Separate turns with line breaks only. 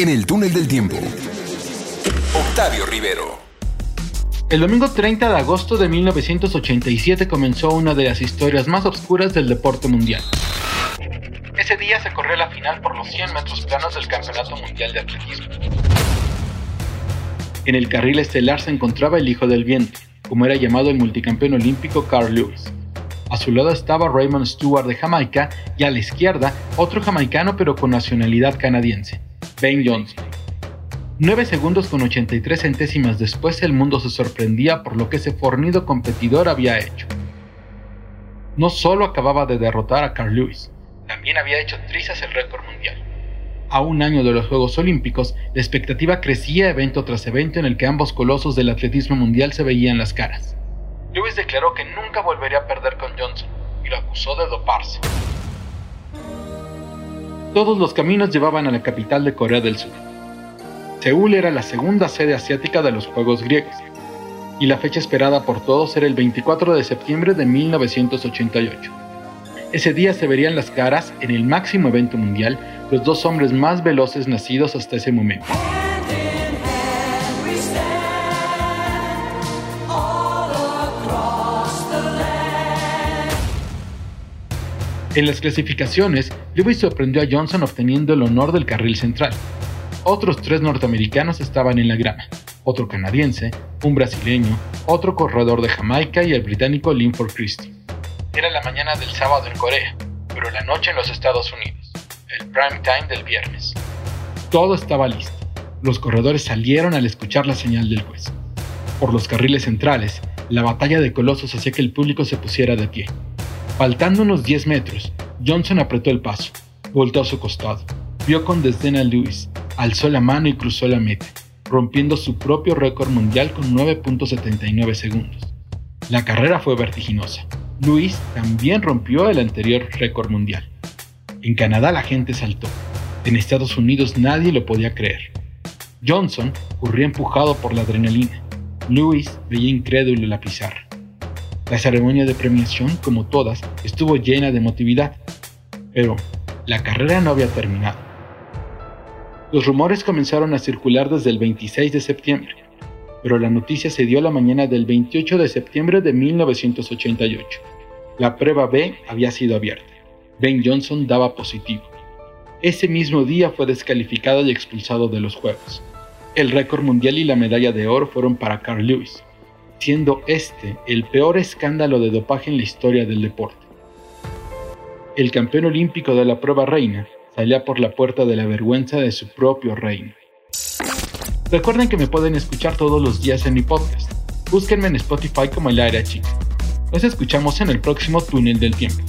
En el túnel del tiempo. Octavio Rivero.
El domingo 30 de agosto de 1987 comenzó una de las historias más oscuras del deporte mundial. Ese día se corrió la final por los 100 metros planos del Campeonato Mundial de Atletismo. En el carril estelar se encontraba el hijo del viento, como era llamado el multicampeón olímpico Carl Lewis. A su lado estaba Raymond Stewart de Jamaica y a la izquierda otro jamaicano pero con nacionalidad canadiense, Ben Johnson. 9 segundos con 83 centésimas después el mundo se sorprendía por lo que ese fornido competidor había hecho. No solo acababa de derrotar a Carl Lewis, también había hecho trizas el récord mundial. A un año de los Juegos Olímpicos, la expectativa crecía evento tras evento en el que ambos colosos del atletismo mundial se veían las caras. Lewis declaró que nunca volvería a perder con Johnson y lo acusó de doparse. Todos los caminos llevaban a la capital de Corea del Sur. Seúl era la segunda sede asiática de los Juegos griegos, y la fecha esperada por todos era el 24 de septiembre de 1988. Ese día se verían las caras en el máximo evento mundial los dos hombres más veloces nacidos hasta ese momento. En las clasificaciones, Lewis sorprendió a Johnson obteniendo el honor del carril central. Otros tres norteamericanos estaban en la grama, otro canadiense, un brasileño, otro corredor de Jamaica y el británico Linford Christie. Era la mañana del sábado en Corea, pero la noche en los Estados Unidos, el prime time del viernes. Todo estaba listo. Los corredores salieron al escuchar la señal del juez. Por los carriles centrales, la batalla de colosos hacía que el público se pusiera de pie. Faltando unos 10 metros, Johnson apretó el paso, volteó a su costado, vio con desdén a Lewis, alzó la mano y cruzó la meta, rompiendo su propio récord mundial con 9.79 segundos. La carrera fue vertiginosa. Lewis también rompió el anterior récord mundial. En Canadá la gente saltó. En Estados Unidos nadie lo podía creer. Johnson corría empujado por la adrenalina. Lewis veía incrédulo la pizarra. La ceremonia de premiación, como todas, estuvo llena de emotividad, pero la carrera no había terminado. Los rumores comenzaron a circular desde el 26 de septiembre, pero la noticia se dio la mañana del 28 de septiembre de 1988. La prueba B había sido abierta. Ben Johnson daba positivo. Ese mismo día fue descalificado y expulsado de los Juegos. El récord mundial y la medalla de oro fueron para Carl Lewis, siendo este el peor escándalo de dopaje en la historia del deporte. El campeón olímpico de la prueba reina salía por la puerta de la vergüenza de su propio reino. Recuerden que me pueden escuchar todos los días en mi podcast. Búsquenme en Spotify como el área chica. Nos escuchamos en el próximo túnel del tiempo.